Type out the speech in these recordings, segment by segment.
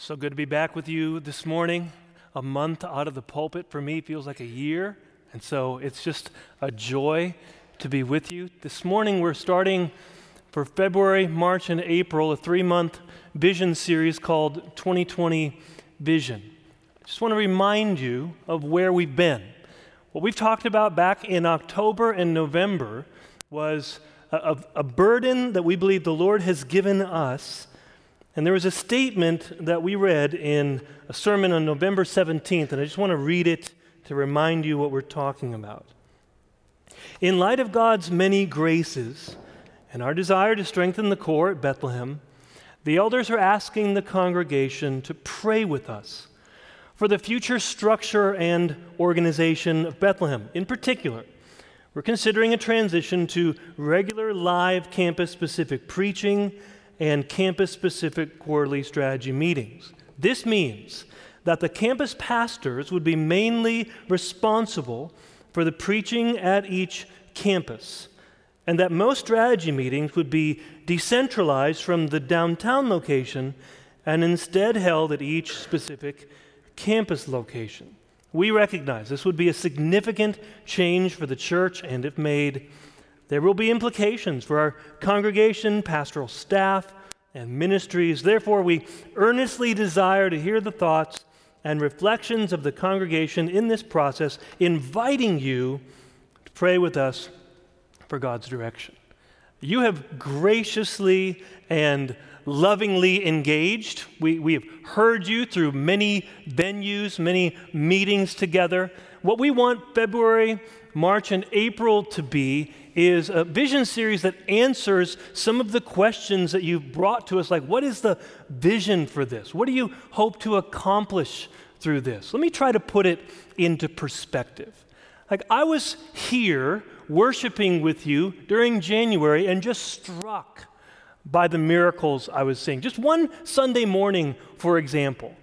So good to be back with you this morning. A month out of the pulpit for me feels like a year. And so it's just a joy to be with you. This morning we're starting for February, March, and April a three month vision series called 2020 Vision. Just want to remind you of where we've been. What we've talked about back in October and November was a, a, a burden that we believe the Lord has given us and there was a statement that we read in a sermon on November 17th, and I just want to read it to remind you what we're talking about. In light of God's many graces and our desire to strengthen the core at Bethlehem, the elders are asking the congregation to pray with us for the future structure and organization of Bethlehem. In particular, we're considering a transition to regular live campus specific preaching and campus specific quarterly strategy meetings. This means that the campus pastors would be mainly responsible for the preaching at each campus, and that most strategy meetings would be decentralized from the downtown location and instead held at each specific campus location. We recognize this would be a significant change for the church, and if made, there will be implications for our congregation, pastoral staff, and ministries. Therefore, we earnestly desire to hear the thoughts and reflections of the congregation in this process, inviting you to pray with us for God's direction. You have graciously and lovingly engaged. We, we have heard you through many venues, many meetings together. What we want February March and April to be is a vision series that answers some of the questions that you've brought to us like, what is the vision for this? What do you hope to accomplish through this? Let me try to put it into perspective. Like, I was here worshiping with you during January and just struck by the miracles I was seeing. Just one Sunday morning, for example,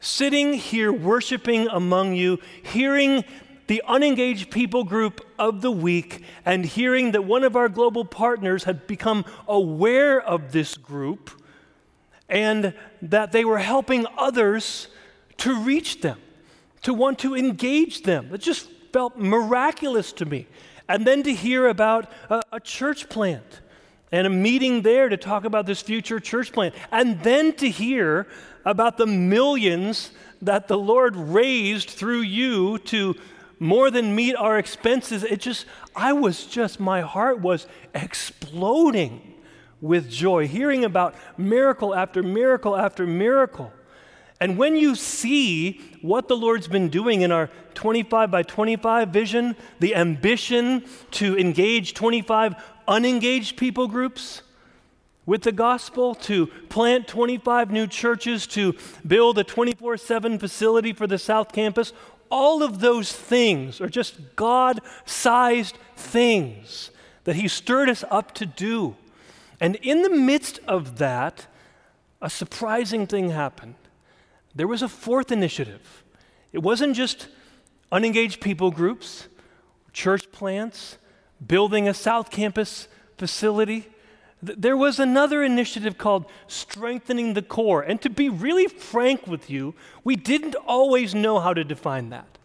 sitting here worshiping among you, hearing the unengaged people group of the week and hearing that one of our global partners had become aware of this group and that they were helping others to reach them, to want to engage them. It just felt miraculous to me. And then to hear about a, a church plant and a meeting there to talk about this future church plant. And then to hear about the millions that the Lord raised through you to more than meet our expenses. It just, I was just, my heart was exploding with joy, hearing about miracle after miracle after miracle. And when you see what the Lord's been doing in our 25 by 25 vision, the ambition to engage 25 unengaged people groups with the gospel, to plant 25 new churches, to build a 24 7 facility for the South Campus, all of those things are just God sized things that He stirred us up to do. And in the midst of that, a surprising thing happened. There was a fourth initiative. It wasn't just unengaged people groups, church plants, building a South Campus facility. There was another initiative called Strengthening the Core. And to be really frank with you, we didn't always know how to define that.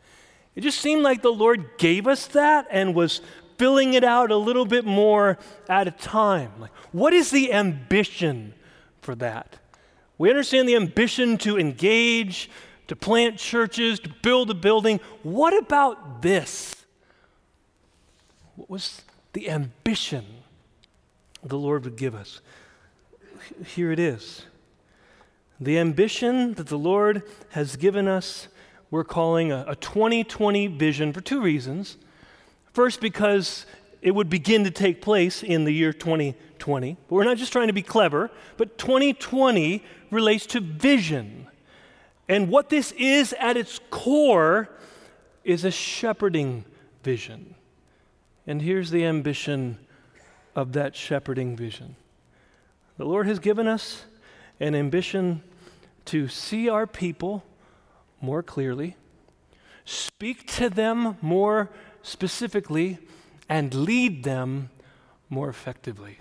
It just seemed like the Lord gave us that and was filling it out a little bit more at a time. Like, what is the ambition for that? We understand the ambition to engage, to plant churches, to build a building. What about this? What was the ambition the Lord would give us. Here it is. The ambition that the Lord has given us, we're calling a, a 2020 vision for two reasons. First, because it would begin to take place in the year 2020. But we're not just trying to be clever, but 2020 relates to vision. And what this is at its core is a shepherding vision. And here's the ambition of that shepherding vision. The Lord has given us an ambition to see our people more clearly, speak to them more specifically, and lead them more effectively.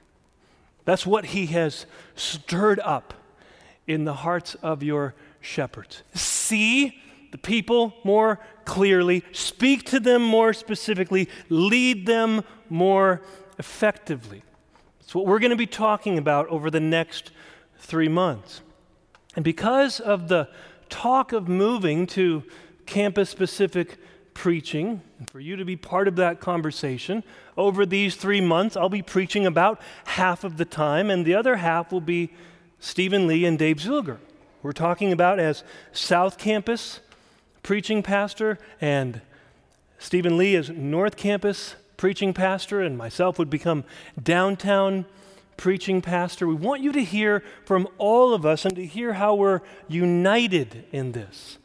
That's what He has stirred up in the hearts of your shepherds. See the people more clearly, speak to them more specifically, lead them more effectively. It's what we're going to be talking about over the next three months. And because of the talk of moving to campus specific preaching, and for you to be part of that conversation, over these three months, I'll be preaching about half of the time, and the other half will be Stephen Lee and Dave Zuleger. We're talking about as South Campus preaching pastor, and Stephen Lee as North Campus preaching pastor, and myself would become downtown preaching pastor. We want you to hear from all of us and to hear how we're united in this.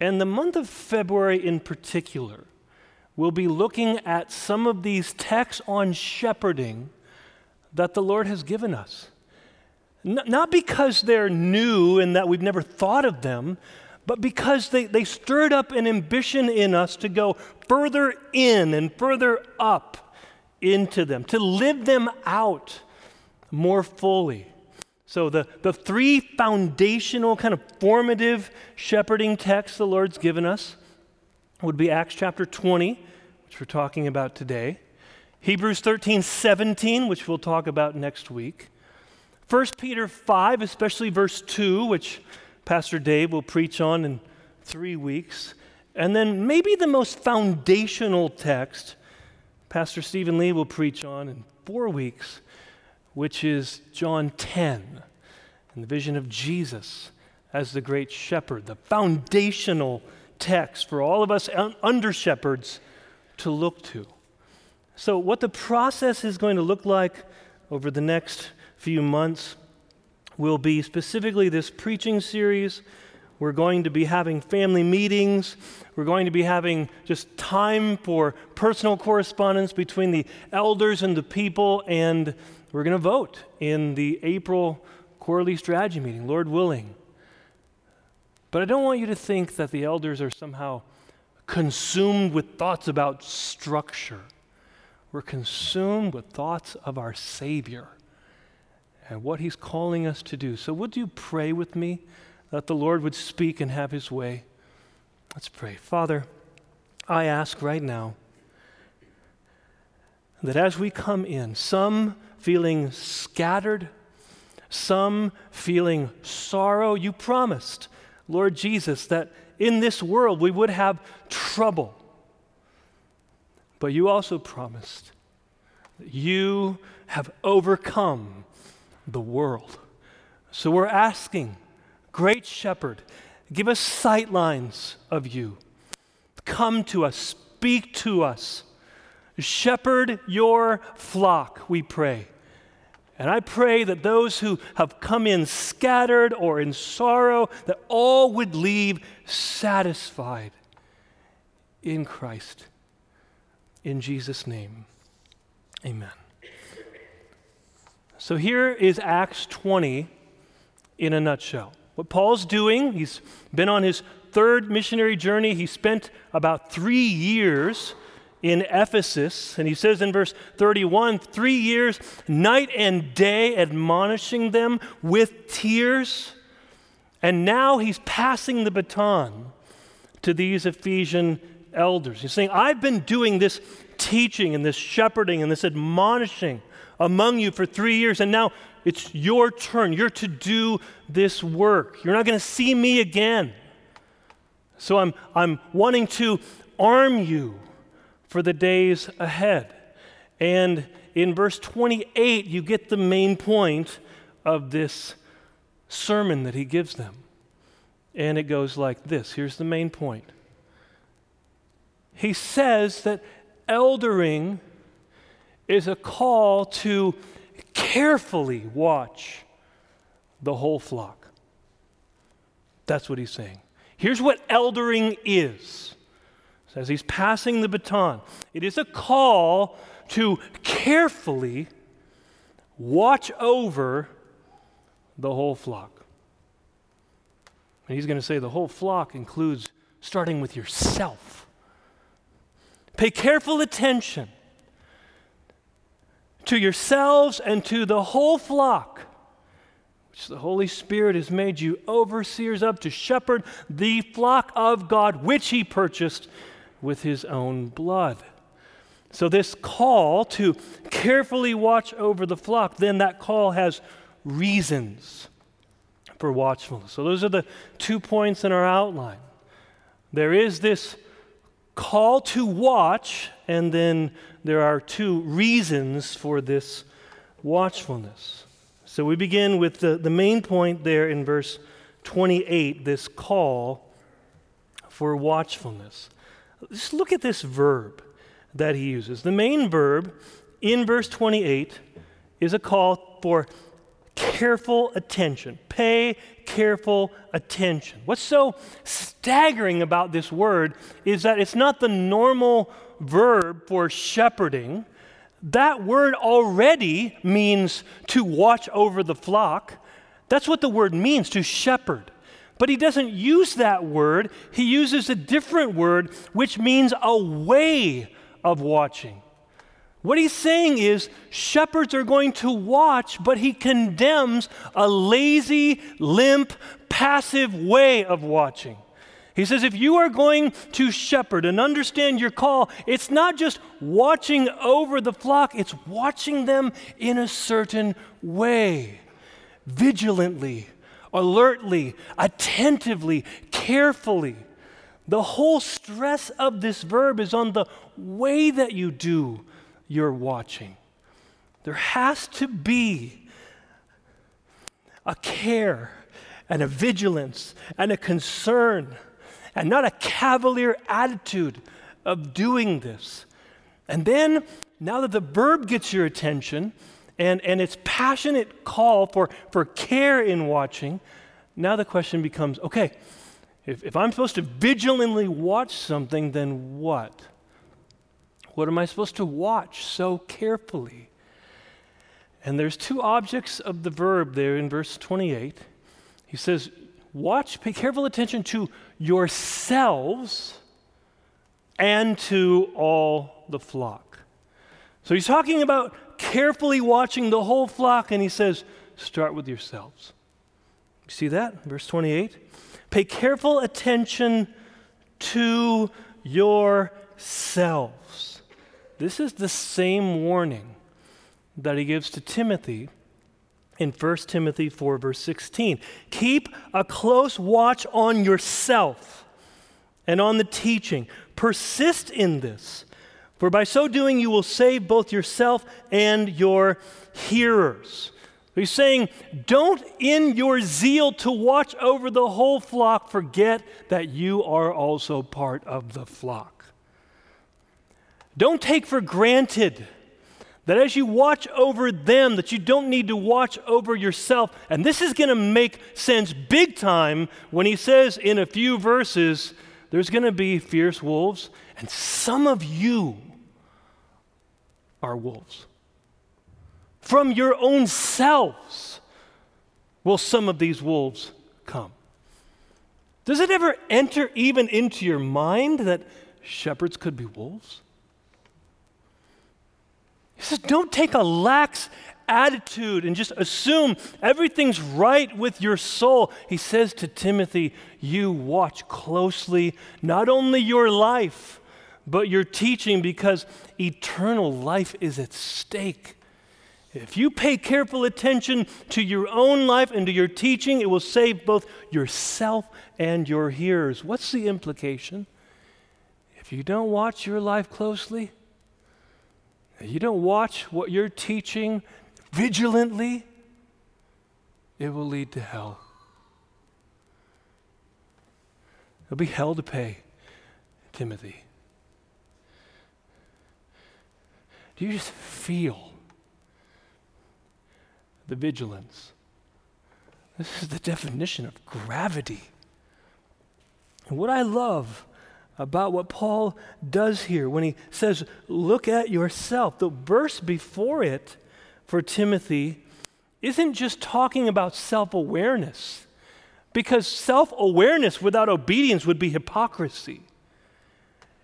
And the month of February in particular, we'll be looking at some of these texts on shepherding that the Lord has given us. N- not because they're new and that we've never thought of them, but because they, they stirred up an ambition in us to go further in and further up into them, to live them out more fully. So, the, the three foundational, kind of formative shepherding texts the Lord's given us would be Acts chapter 20, which we're talking about today, Hebrews 13, 17, which we'll talk about next week, 1 Peter 5, especially verse 2, which Pastor Dave will preach on in three weeks. And then maybe the most foundational text Pastor Stephen Lee will preach on in four weeks, which is John 10 and the vision of Jesus as the great shepherd, the foundational text for all of us under shepherds to look to. So, what the process is going to look like over the next few months will be specifically this preaching series. We're going to be having family meetings. We're going to be having just time for personal correspondence between the elders and the people. And we're going to vote in the April quarterly strategy meeting, Lord willing. But I don't want you to think that the elders are somehow consumed with thoughts about structure. We're consumed with thoughts of our Savior and what He's calling us to do. So, would you pray with me that the Lord would speak and have His way? Let's pray. Father, I ask right now that as we come in, some feeling scattered, some feeling sorrow, you promised, Lord Jesus, that in this world we would have trouble. But you also promised that you have overcome the world. So we're asking, Great Shepherd, give us sight lines of you. Come to us, speak to us. Shepherd your flock, we pray. And I pray that those who have come in scattered or in sorrow, that all would leave satisfied in Christ. In Jesus' name, amen. So here is Acts 20 in a nutshell. What Paul's doing, he's been on his third missionary journey. He spent about three years in Ephesus. And he says in verse 31 three years, night and day, admonishing them with tears. And now he's passing the baton to these Ephesian elders. He's saying, I've been doing this teaching and this shepherding and this admonishing among you for three years, and now it's your turn. You're to do this work. You're not going to see me again. So I'm, I'm wanting to arm you for the days ahead. And in verse 28, you get the main point of this sermon that he gives them. And it goes like this here's the main point. He says that eldering is a call to carefully watch the whole flock. That's what he's saying. Here's what eldering is. As he's passing the baton, it is a call to carefully watch over the whole flock. And he's going to say the whole flock includes starting with yourself. Pay careful attention to yourselves and to the whole flock which the Holy Spirit has made you overseers of to shepherd the flock of God, which he purchased with his own blood. So, this call to carefully watch over the flock, then that call has reasons for watchfulness. So, those are the two points in our outline. There is this call to watch, and then there are two reasons for this watchfulness. So we begin with the, the main point there in verse 28, this call for watchfulness. Just look at this verb that he uses. The main verb in verse 28 is a call for careful attention. Pay careful attention. What's so staggering about this word is that it's not the normal verb for shepherding that word already means to watch over the flock. That's what the word means, to shepherd. But he doesn't use that word, he uses a different word, which means a way of watching. What he's saying is shepherds are going to watch, but he condemns a lazy, limp, passive way of watching. He says, if you are going to shepherd and understand your call, it's not just watching over the flock, it's watching them in a certain way, vigilantly, alertly, attentively, carefully. The whole stress of this verb is on the way that you do your watching. There has to be a care and a vigilance and a concern and not a cavalier attitude of doing this. And then, now that the verb gets your attention and, and its passionate call for, for care in watching, now the question becomes okay, if, if I'm supposed to vigilantly watch something, then what? What am I supposed to watch so carefully? And there's two objects of the verb there in verse 28. He says, Watch, pay careful attention to yourselves and to all the flock. So he's talking about carefully watching the whole flock, and he says, start with yourselves. You see that? Verse 28. Pay careful attention to yourselves. This is the same warning that he gives to Timothy in 1 Timothy 4, verse 16. Keep a close watch on yourself and on the teaching. Persist in this, for by so doing you will save both yourself and your hearers. He's saying, don't in your zeal to watch over the whole flock forget that you are also part of the flock. Don't take for granted that as you watch over them that you don't need to watch over yourself. And this is going to make sense big time when he says in a few verses there's going to be fierce wolves and some of you are wolves. From your own selves will some of these wolves come. Does it ever enter even into your mind that shepherds could be wolves he says, don't take a lax attitude and just assume everything's right with your soul. He says to Timothy, You watch closely not only your life, but your teaching because eternal life is at stake. If you pay careful attention to your own life and to your teaching, it will save both yourself and your hearers. What's the implication? If you don't watch your life closely, you don't watch what you're teaching vigilantly, it will lead to hell. It'll be hell to pay, Timothy. Do you just feel the vigilance? This is the definition of gravity. And what I love about what Paul does here when he says, Look at yourself. The verse before it for Timothy isn't just talking about self awareness, because self awareness without obedience would be hypocrisy.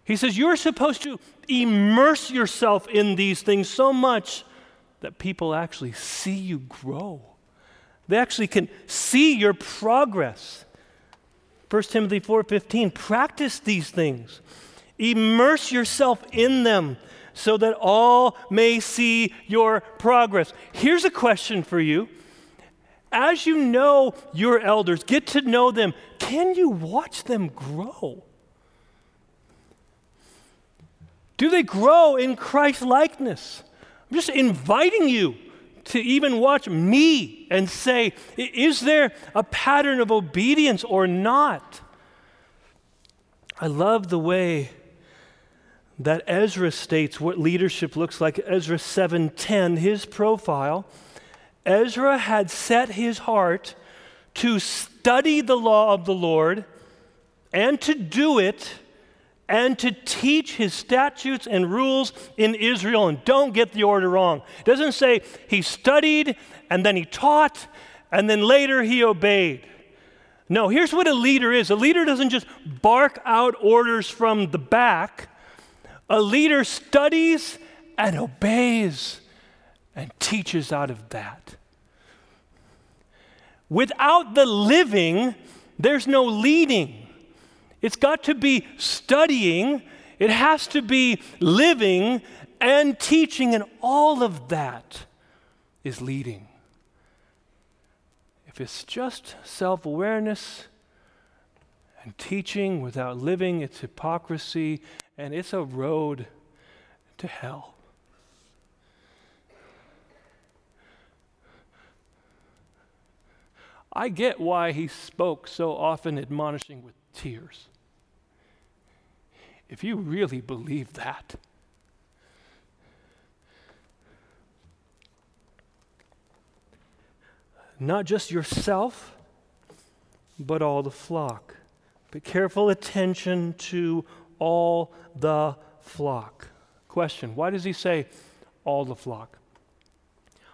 He says, You're supposed to immerse yourself in these things so much that people actually see you grow, They actually can see your progress. 1 Timothy 4:15 practice these things. Immerse yourself in them so that all may see your progress. Here's a question for you. As you know your elders, get to know them, can you watch them grow? Do they grow in Christ likeness? I'm just inviting you to even watch me and say, is there a pattern of obedience or not? I love the way that Ezra states what leadership looks like. Ezra 7:10, his profile. Ezra had set his heart to study the law of the Lord and to do it and to teach his statutes and rules in Israel. And don't get the order wrong. It doesn't say he studied and then he taught and then later he obeyed. No, here's what a leader is a leader doesn't just bark out orders from the back, a leader studies and obeys and teaches out of that. Without the living, there's no leading. It's got to be studying, it has to be living and teaching, and all of that is leading. If it's just self awareness and teaching without living, it's hypocrisy and it's a road to hell. I get why he spoke so often, admonishing with tears. If you really believe that, not just yourself, but all the flock. Pay careful attention to all the flock. Question Why does he say all the flock?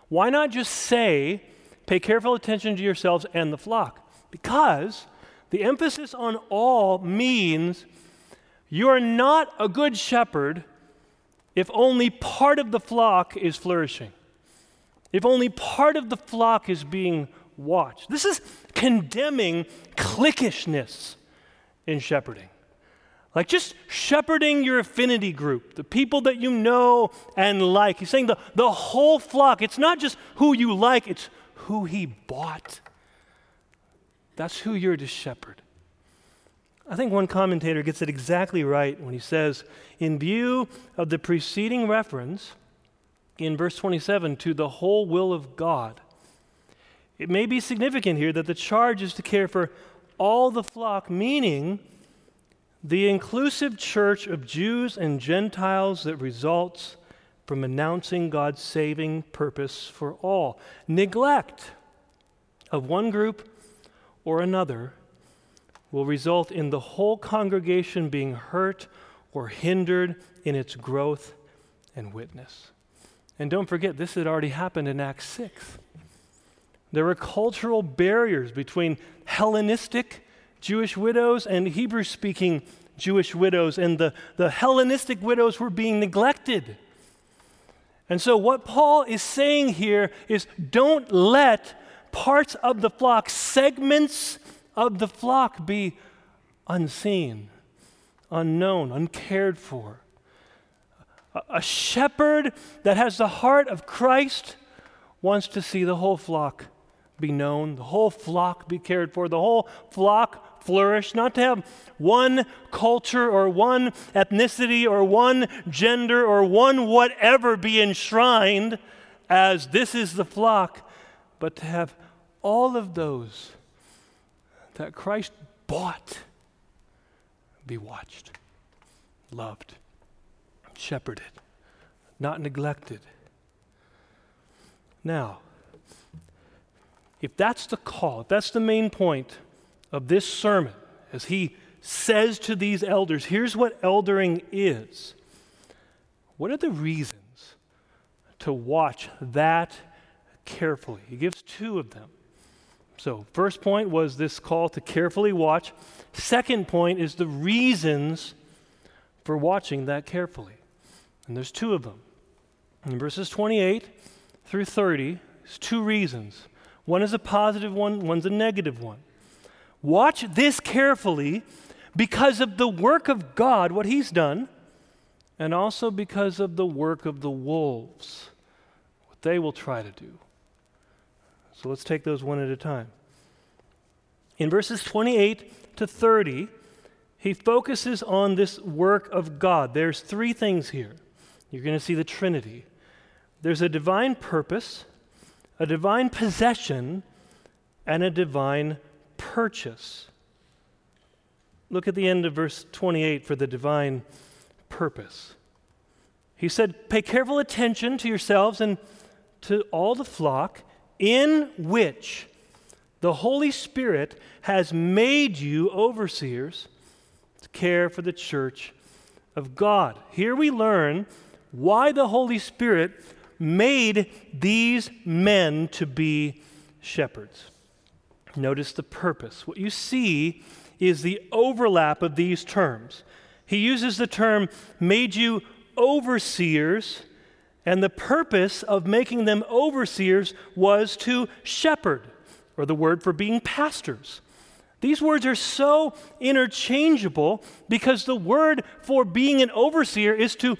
Why not just say, pay careful attention to yourselves and the flock? Because the emphasis on all means you are not a good shepherd if only part of the flock is flourishing, if only part of the flock is being watched. This is condemning cliquishness in shepherding. Like just shepherding your affinity group, the people that you know and like. He's saying the, the whole flock. It's not just who you like, it's who he bought. That's who you're to shepherd. I think one commentator gets it exactly right when he says, in view of the preceding reference in verse 27 to the whole will of God, it may be significant here that the charge is to care for all the flock, meaning the inclusive church of Jews and Gentiles that results from announcing God's saving purpose for all. Neglect of one group or another will result in the whole congregation being hurt or hindered in its growth and witness. And don't forget, this had already happened in Acts 6. There were cultural barriers between Hellenistic Jewish widows and Hebrew speaking Jewish widows, and the, the Hellenistic widows were being neglected. And so, what Paul is saying here is don't let parts of the flock, segments of the flock be unseen, unknown, uncared for. A, shepherd that has the heart of Christ wants to see the whole flock be known, the whole flock be cared for, the whole flock flourish, not to have one culture or one ethnicity or one gender or one whatever be enshrined as this is the flock, but to have all of those that Christ bought be watched, loved, shepherded, not neglected. Now, if that's the call, if that's the main point of this sermon, as he says to these elders, here's what eldering is. What are the reasons to watch that carefully? He gives two of them. So, first point was this call to carefully watch. Second point is the reasons for watching that carefully. And there's two of them. In verses 28 through 30, there's two reasons One is a positive one, one's a negative one. Watch this carefully because of the work of God, what He's done, and also because of the work of the wolves, what they will try to do. So let's take those one at a time. In verses 28 to 30, he focuses on this work of God. There's three things here. You're going to see the Trinity. There's a divine purpose, a divine possession, and a divine purchase. Look at the end of verse 28 for the divine purpose. He said, Pay careful attention to yourselves and to all the flock in which the Holy Spirit has made you overseers to care for the church of God. Here we learn why the Holy Spirit made these men to be shepherds. Notice the purpose. What you see is the overlap of these terms. He uses the term made you overseers, and the purpose of making them overseers was to shepherd, or the word for being pastors. These words are so interchangeable because the word for being an overseer is to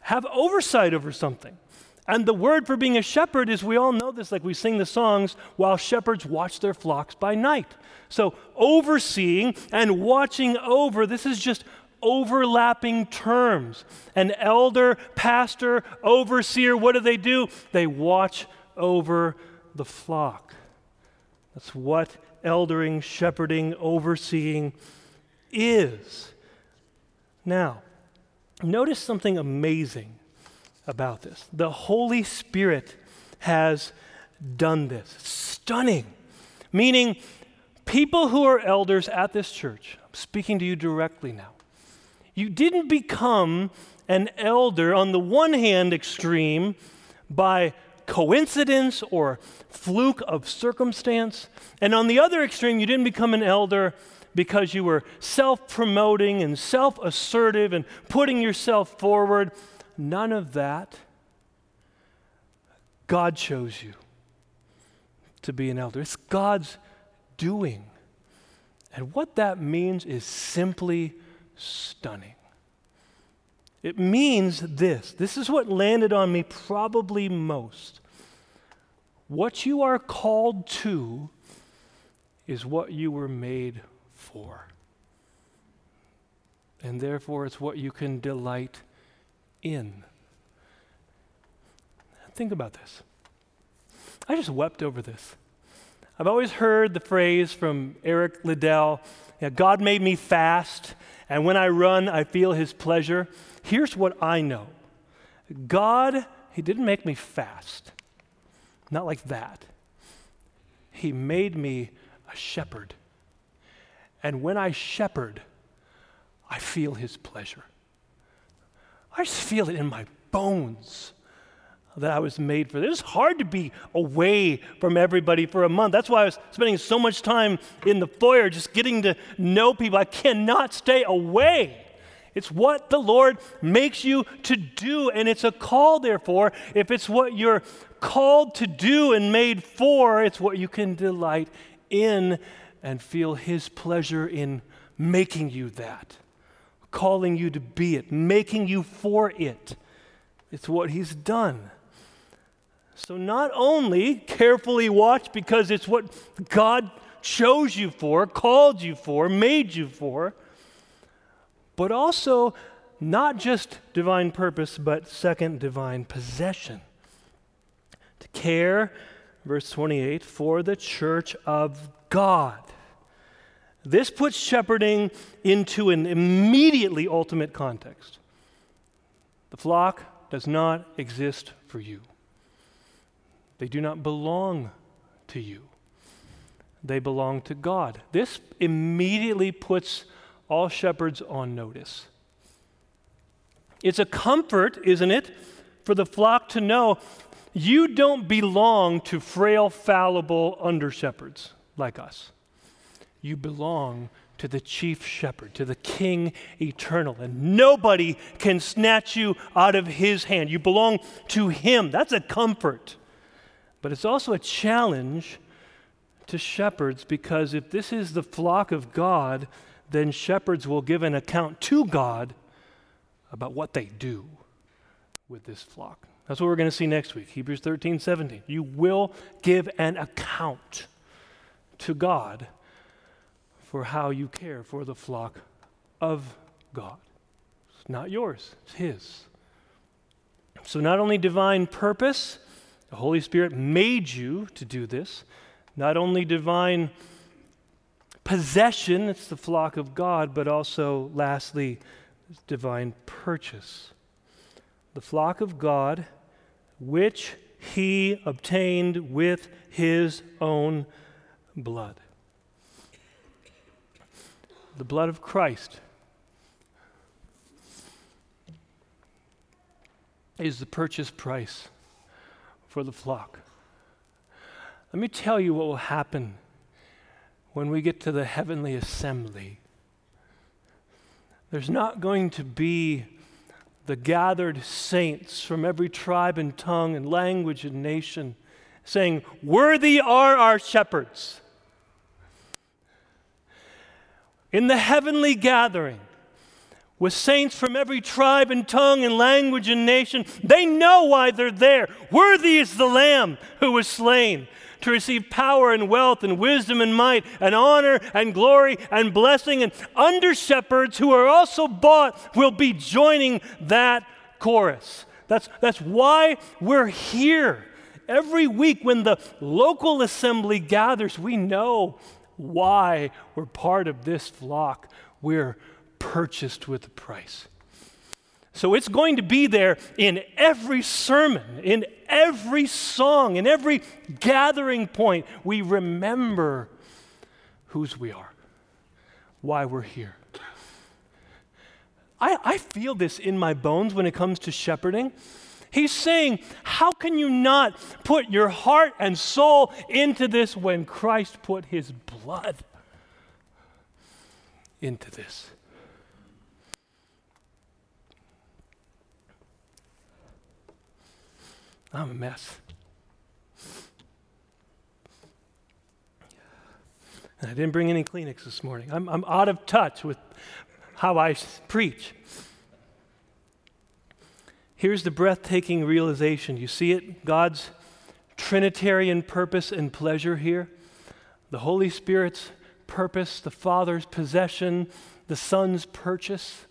have oversight over something. And the word for being a shepherd is we all know this, like we sing the songs, while shepherds watch their flocks by night. So, overseeing and watching over, this is just overlapping terms. An elder, pastor, overseer, what do they do? They watch over the flock. That's what eldering, shepherding, overseeing is. Now, notice something amazing about this. The Holy Spirit has done this. Stunning. Meaning, people who are elders at this church, I'm speaking to you directly now, you didn't become an elder on the one hand extreme by coincidence or fluke of circumstance, and on the other extreme, you didn't become an elder because you were self promoting and self assertive and putting yourself forward. None of that. God chose you to be an elder. It's God's doing. And what that means is simply stunning. It means this. This is what landed on me probably most. What you are called to is what you were made for. And therefore, it's what you can delight in. Think about this. I just wept over this. I've always heard the phrase from Eric Liddell God made me fast, and when I run, I feel his pleasure. Here's what I know God, he didn't make me fast, not like that. He made me a shepherd. And when I shepherd, I feel his pleasure. I just feel it in my bones that I was made for this. It's hard to be away from everybody for a month. That's why I was spending so much time in the foyer just getting to know people. I cannot stay away. It's what the Lord makes you to do, and it's a call, therefore. If it's what you're called to do and made for, it's what you can delight in and feel His pleasure in making you that calling you to be it, making you for it. It's what He's done. So, not only carefully watch because it's what God chose you for, called you for, made you for, but also not just divine purpose, but second, divine possession. To care, verse 28, for the church of God. This puts shepherding into an immediately ultimate context. The flock does not exist for you, they do not belong to you, they belong to God. This immediately puts all shepherds on notice. It's a comfort, isn't it, for the flock to know you don't belong to frail, fallible under shepherds like us you belong to the chief shepherd, to the king eternal, and nobody can snatch you out of his hand. You belong to him. That's a comfort. But it's also a challenge to shepherds because if this is the flock of God, then shepherds will give an account to God about what they do with this flock. That's what we're going to see next week, Hebrews 13, 17. You will give an account to God for how you care for the flock of God. It's not yours, it's His. So, not only divine purpose, the Holy Spirit made you to do this, not only divine possession, it's the flock of God, but also, lastly, divine purchase. The flock of God, which he obtained with his own blood. The blood of Christ is the purchase price for the flock. Let me tell you what will happen when we get to the heavenly assembly. There's not going to be the gathered saints from every tribe and tongue and language and nation saying, Worthy are our shepherds. In the heavenly gathering, with saints from every tribe and tongue and language and nation, they know why they're there. Worthy is the Lamb who was slain to receive power and wealth and wisdom and might and honor and glory and blessing. And under shepherds who are also bought will be joining that chorus. That's, that's why we're here. Every week when the local assembly gathers, we know why we're part of this flock. We're purchased with a price. So it's going to be there in every sermon, in every song, in every gathering point. We remember whose we are, why we're here. I, I feel this in my bones when it comes to shepherding. He's saying, How can you not put your heart and soul into this when Christ put his blood into this? I'm a mess. And I didn't bring any Kleenex this morning. I'm, I'm out of touch with how I preach. Here's the breathtaking realization. You see it? God's Trinitarian purpose and pleasure here. The Holy Spirit's purpose, the Father's possession, the Son's purchase.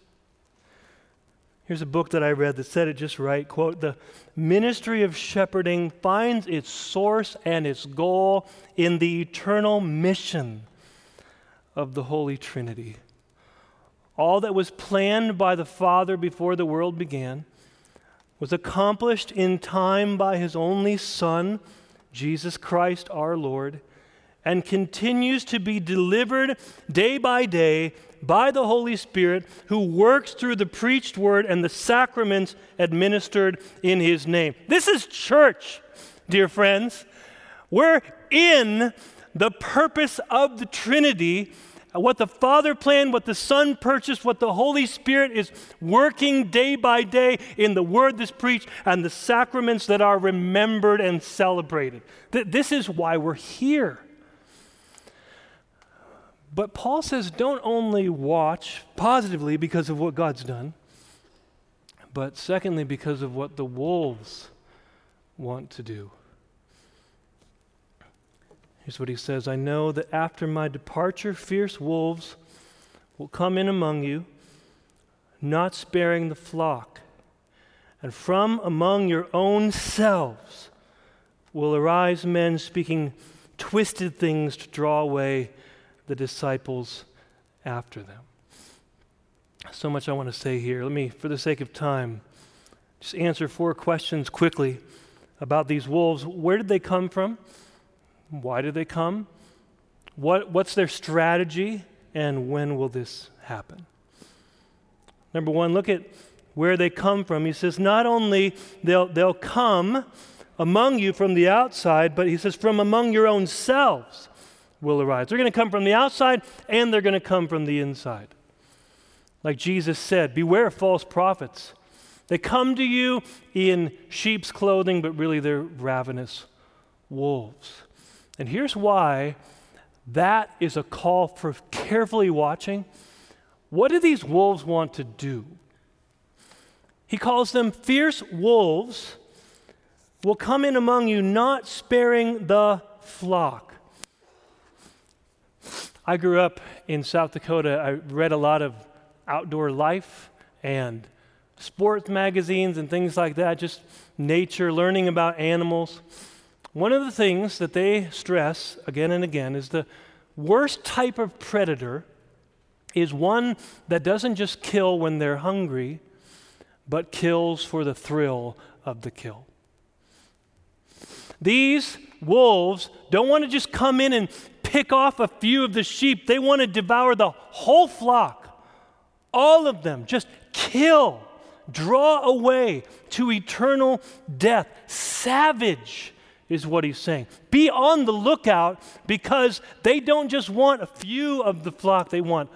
Here's a book that I read that said it just right. Quote, the ministry of shepherding finds its source and its goal in the eternal mission of the Holy Trinity. All that was planned by the Father before the world began was accomplished in time by his only Son, Jesus Christ our Lord, and continues to be delivered day by day by the Holy Spirit who works through the preached word and the sacraments administered in his name. This is church, dear friends. We're in the purpose of the Trinity. What the Father planned, what the Son purchased, what the Holy Spirit is working day by day in the word that's preached and the sacraments that are remembered and celebrated. This is why we're here. But Paul says don't only watch positively because of what God's done, but secondly, because of what the wolves want to do. Here's what he says I know that after my departure, fierce wolves will come in among you, not sparing the flock. And from among your own selves will arise men speaking twisted things to draw away the disciples after them. So much I want to say here. Let me, for the sake of time, just answer four questions quickly about these wolves. Where did they come from? Why did they come? What, what's their strategy? And when will this happen? Number one, look at where they come from. He says, not only they'll, they'll come among you from the outside, but he says, from among your own selves will arise. They're going to come from the outside and they're going to come from the inside. Like Jesus said, beware false prophets. They come to you in sheep's clothing, but really they're ravenous wolves. And here's why that is a call for carefully watching. What do these wolves want to do? He calls them fierce wolves will come in among you, not sparing the flock. I grew up in South Dakota. I read a lot of outdoor life and sports magazines and things like that, just nature, learning about animals. One of the things that they stress again and again is the worst type of predator is one that doesn't just kill when they're hungry, but kills for the thrill of the kill. These wolves don't want to just come in and pick off a few of the sheep, they want to devour the whole flock, all of them, just kill, draw away to eternal death. Savage is what he's saying. Be on the lookout because they don't just want a few of the flock, they want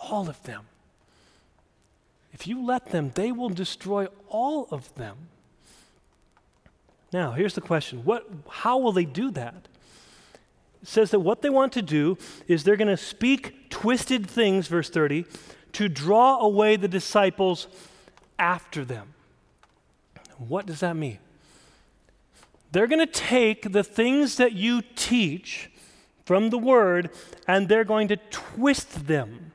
all of them. If you let them, they will destroy all of them. Now, here's the question what, how will they do that? Says that what they want to do is they're going to speak twisted things, verse 30, to draw away the disciples after them. What does that mean? They're going to take the things that you teach from the word and they're going to twist them,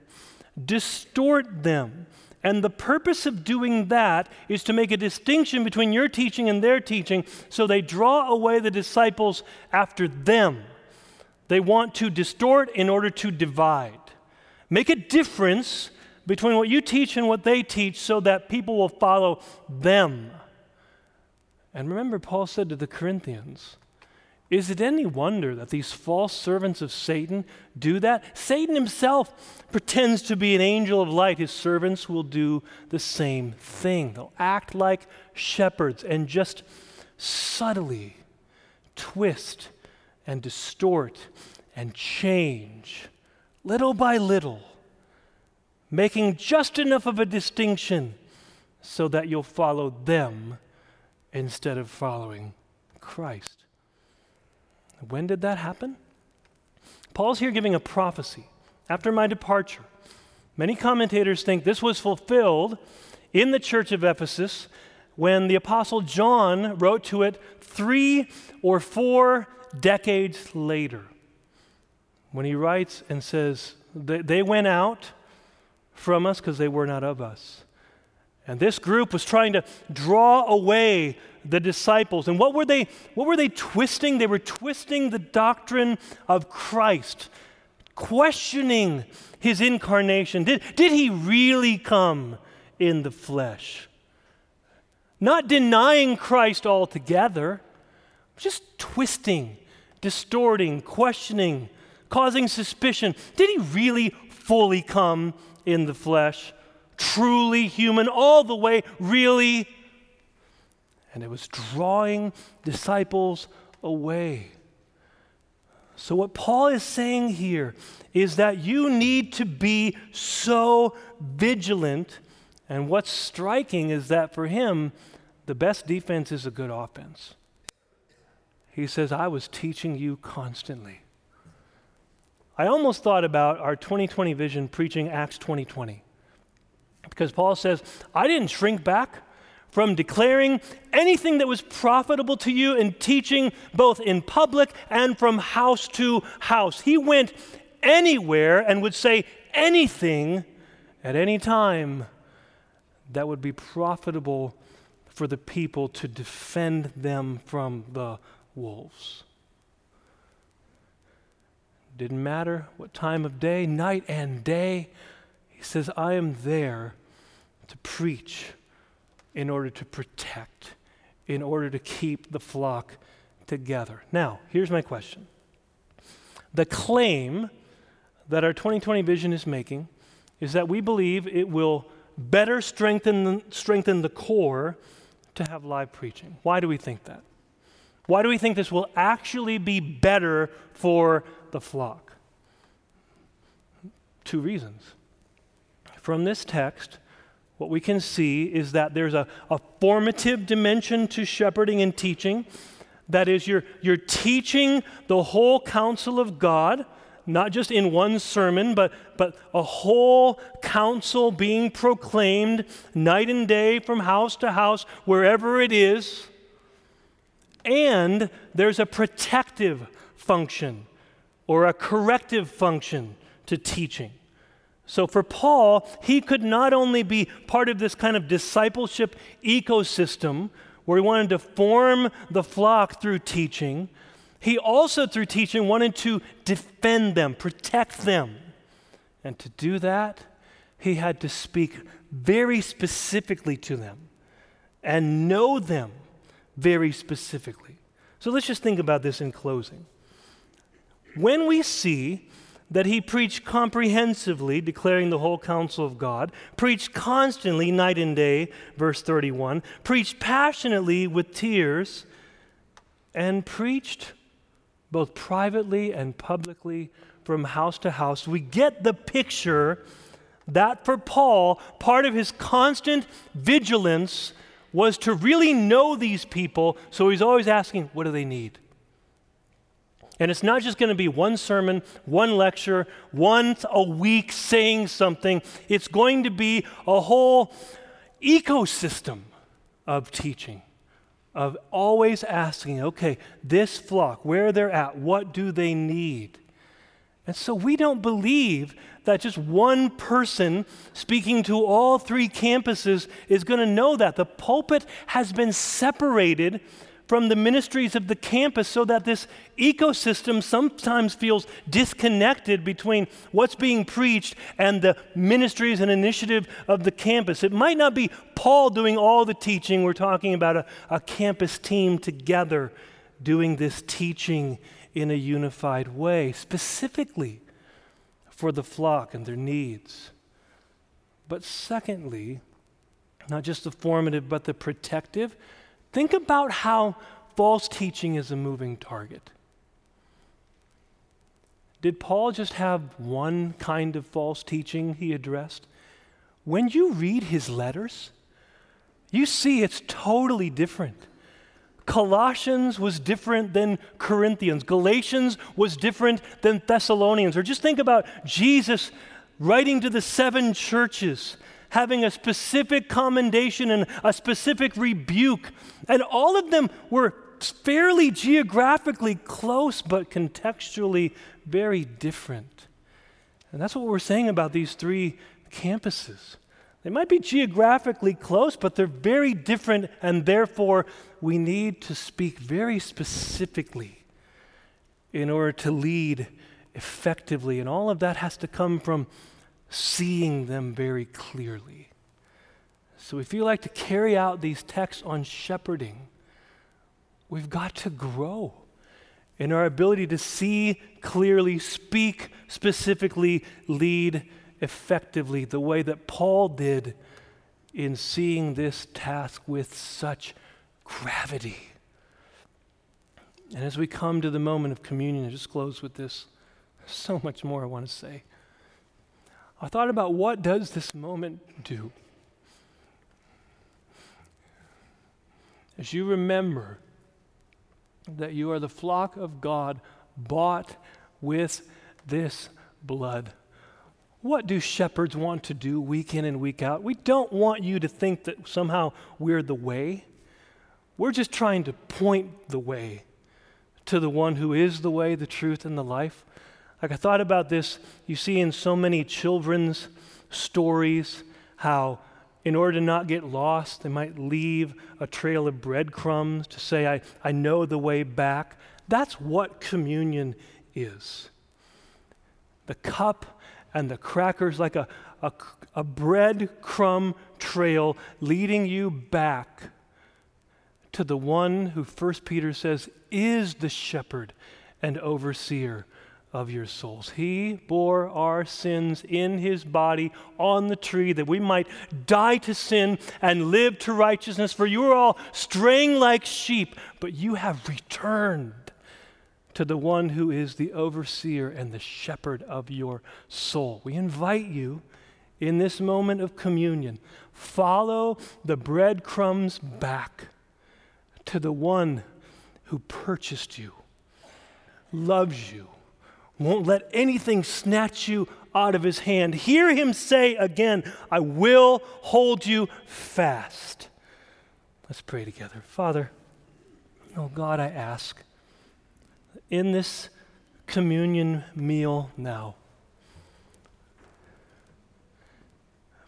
distort them, and the purpose of doing that is to make a distinction between your teaching and their teaching so they draw away the disciples after them. They want to distort in order to divide. Make a difference between what you teach and what they teach so that people will follow them. And remember, Paul said to the Corinthians, is it any wonder that these false servants of Satan do that? Satan himself pretends to be an angel of light. His servants will do the same thing. They'll act like shepherds and just subtly twist and distort and change little by little, making just enough of a distinction so that you'll follow them instead of following Christ. When did that happen? Paul's here giving a prophecy after my departure. Many commentators think this was fulfilled in the church of Ephesus when the Apostle John wrote to it three or four decades later. When he writes and says, They went out from us because they were not of us. And this group was trying to draw away the disciples. And what were they what were they twisting? They were twisting the doctrine of Christ, questioning his incarnation. Did, did he really come in the flesh? Not denying Christ altogether, just twisting, distorting, questioning, causing suspicion. Did he really fully come in the flesh? truly human, all the way, really. And it was drawing disciples away. So, what Paul is saying here is that you need to be so vigilant. And what's striking is that for him, the best defense is a good offense. He says, I was teaching you constantly. I almost thought about our 2020 vision preaching Acts 2020. Because Paul says, I didn't shrink back from declaring anything that was profitable to you in teaching both in public and from house to house. He went anywhere and would say anything at any time that would be profitable for the people to defend them from the wolves. Didn't matter what time of day, night and day. He says, I am there to preach in order to protect, in order to keep the flock together. Now, here's my question. The claim that our 2020 vision is making is that we believe it will better strengthen, strengthen the core to have live preaching. Why do we think that? Why do we think this will actually be better for the flock? Two reasons. From this text, what we can see is that there's a, a formative dimension to shepherding and teaching That is, you're, you're teaching the whole counsel of God, not just in one sermon, but, but a whole counsel being proclaimed night and day from house to house, wherever it is. And there's a protective function or a corrective function to teaching. So for Paul, he could not only be part of this kind of discipleship ecosystem where he wanted to form the flock through teaching, he also, through teaching, wanted to defend them, protect them. And to do that, he had to speak very specifically to them and know them very specifically. So let's just think about this in closing. When we see that he preached comprehensively, declaring the whole counsel of God, preached constantly, night and day, verse 31, preached passionately with tears, and preached both privately and publicly from house to house. We get the picture that for Paul, part of his constant vigilance was to really know these people, so he's always asking, what do they need? And it's not just going to be one sermon, one lecture, once a week saying something. It's going to be a whole ecosystem of teaching, of always asking, okay, this flock, where they're at, what do they need? And so we don't believe that just one person speaking to all three campuses is going to know that. The pulpit has been separated from the ministries of the campus so that this ecosystem sometimes feels disconnected between what's being preached and the ministries and initiative of the campus. It might not be Paul doing all the teaching, we're talking about a, a campus team together doing this teaching in a unified way, specifically for the flock and their needs. But secondly, not just the formative, but the protective Think about how false teaching is a moving target. Did Paul just have one kind of false teaching he addressed? When you read his letters, you see it's totally different. Colossians was different than Corinthians. Galatians was different than Thessalonians. Or just think about Jesus writing to the seven churches having a specific commendation and a specific rebuke. And all of them were fairly geographically close, but contextually very different. And that's what we're saying about these three campuses. They might be geographically close, but they're very different, and therefore we need to speak very specifically in order to lead effectively. And all of that has to come from seeing them very clearly. So, if you like to carry out these texts on shepherding, we've got to grow in our ability to see clearly, speak specifically, lead effectively, the way that Paul did in seeing this task with such gravity. And as we come to the moment of communion, I just close with this. so much more I want to say. I thought about what does this moment do? As you remember that you are the flock of God bought with this blood. What do shepherds want to do week in and week out? We don't want you to think that somehow we're the way. We're just trying to point the way to the one who is the way, the truth, and the life. Like I thought about this, you see in so many children's stories how in order to not get lost, they might leave a trail of breadcrumbs to say, I, I know the way back. That's what communion is. The cup and the crackers, like a, a, a breadcrumb trail leading you back to the one who, First Peter says, is the shepherd and overseer of your souls. He bore our sins in his body on the tree that we might die to sin and live to righteousness. For you are all straying like sheep, but you have returned to the one who is the overseer and the shepherd of your soul. We invite you in this moment of communion, follow the breadcrumbs back to the one who purchased you, loves you, won't let anything snatch you out of his hand. Hear him say again, I will hold you fast. Let's pray together. Father, oh God, I ask in this communion meal now,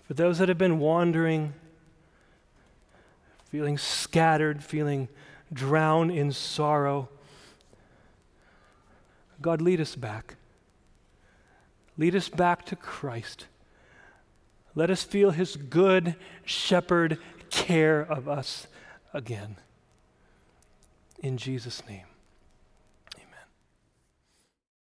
for those that have been wandering, feeling scattered, feeling drowned in sorrow, God, lead us back. Lead us back to Christ. Let us feel his good shepherd care of us again. In Jesus' name.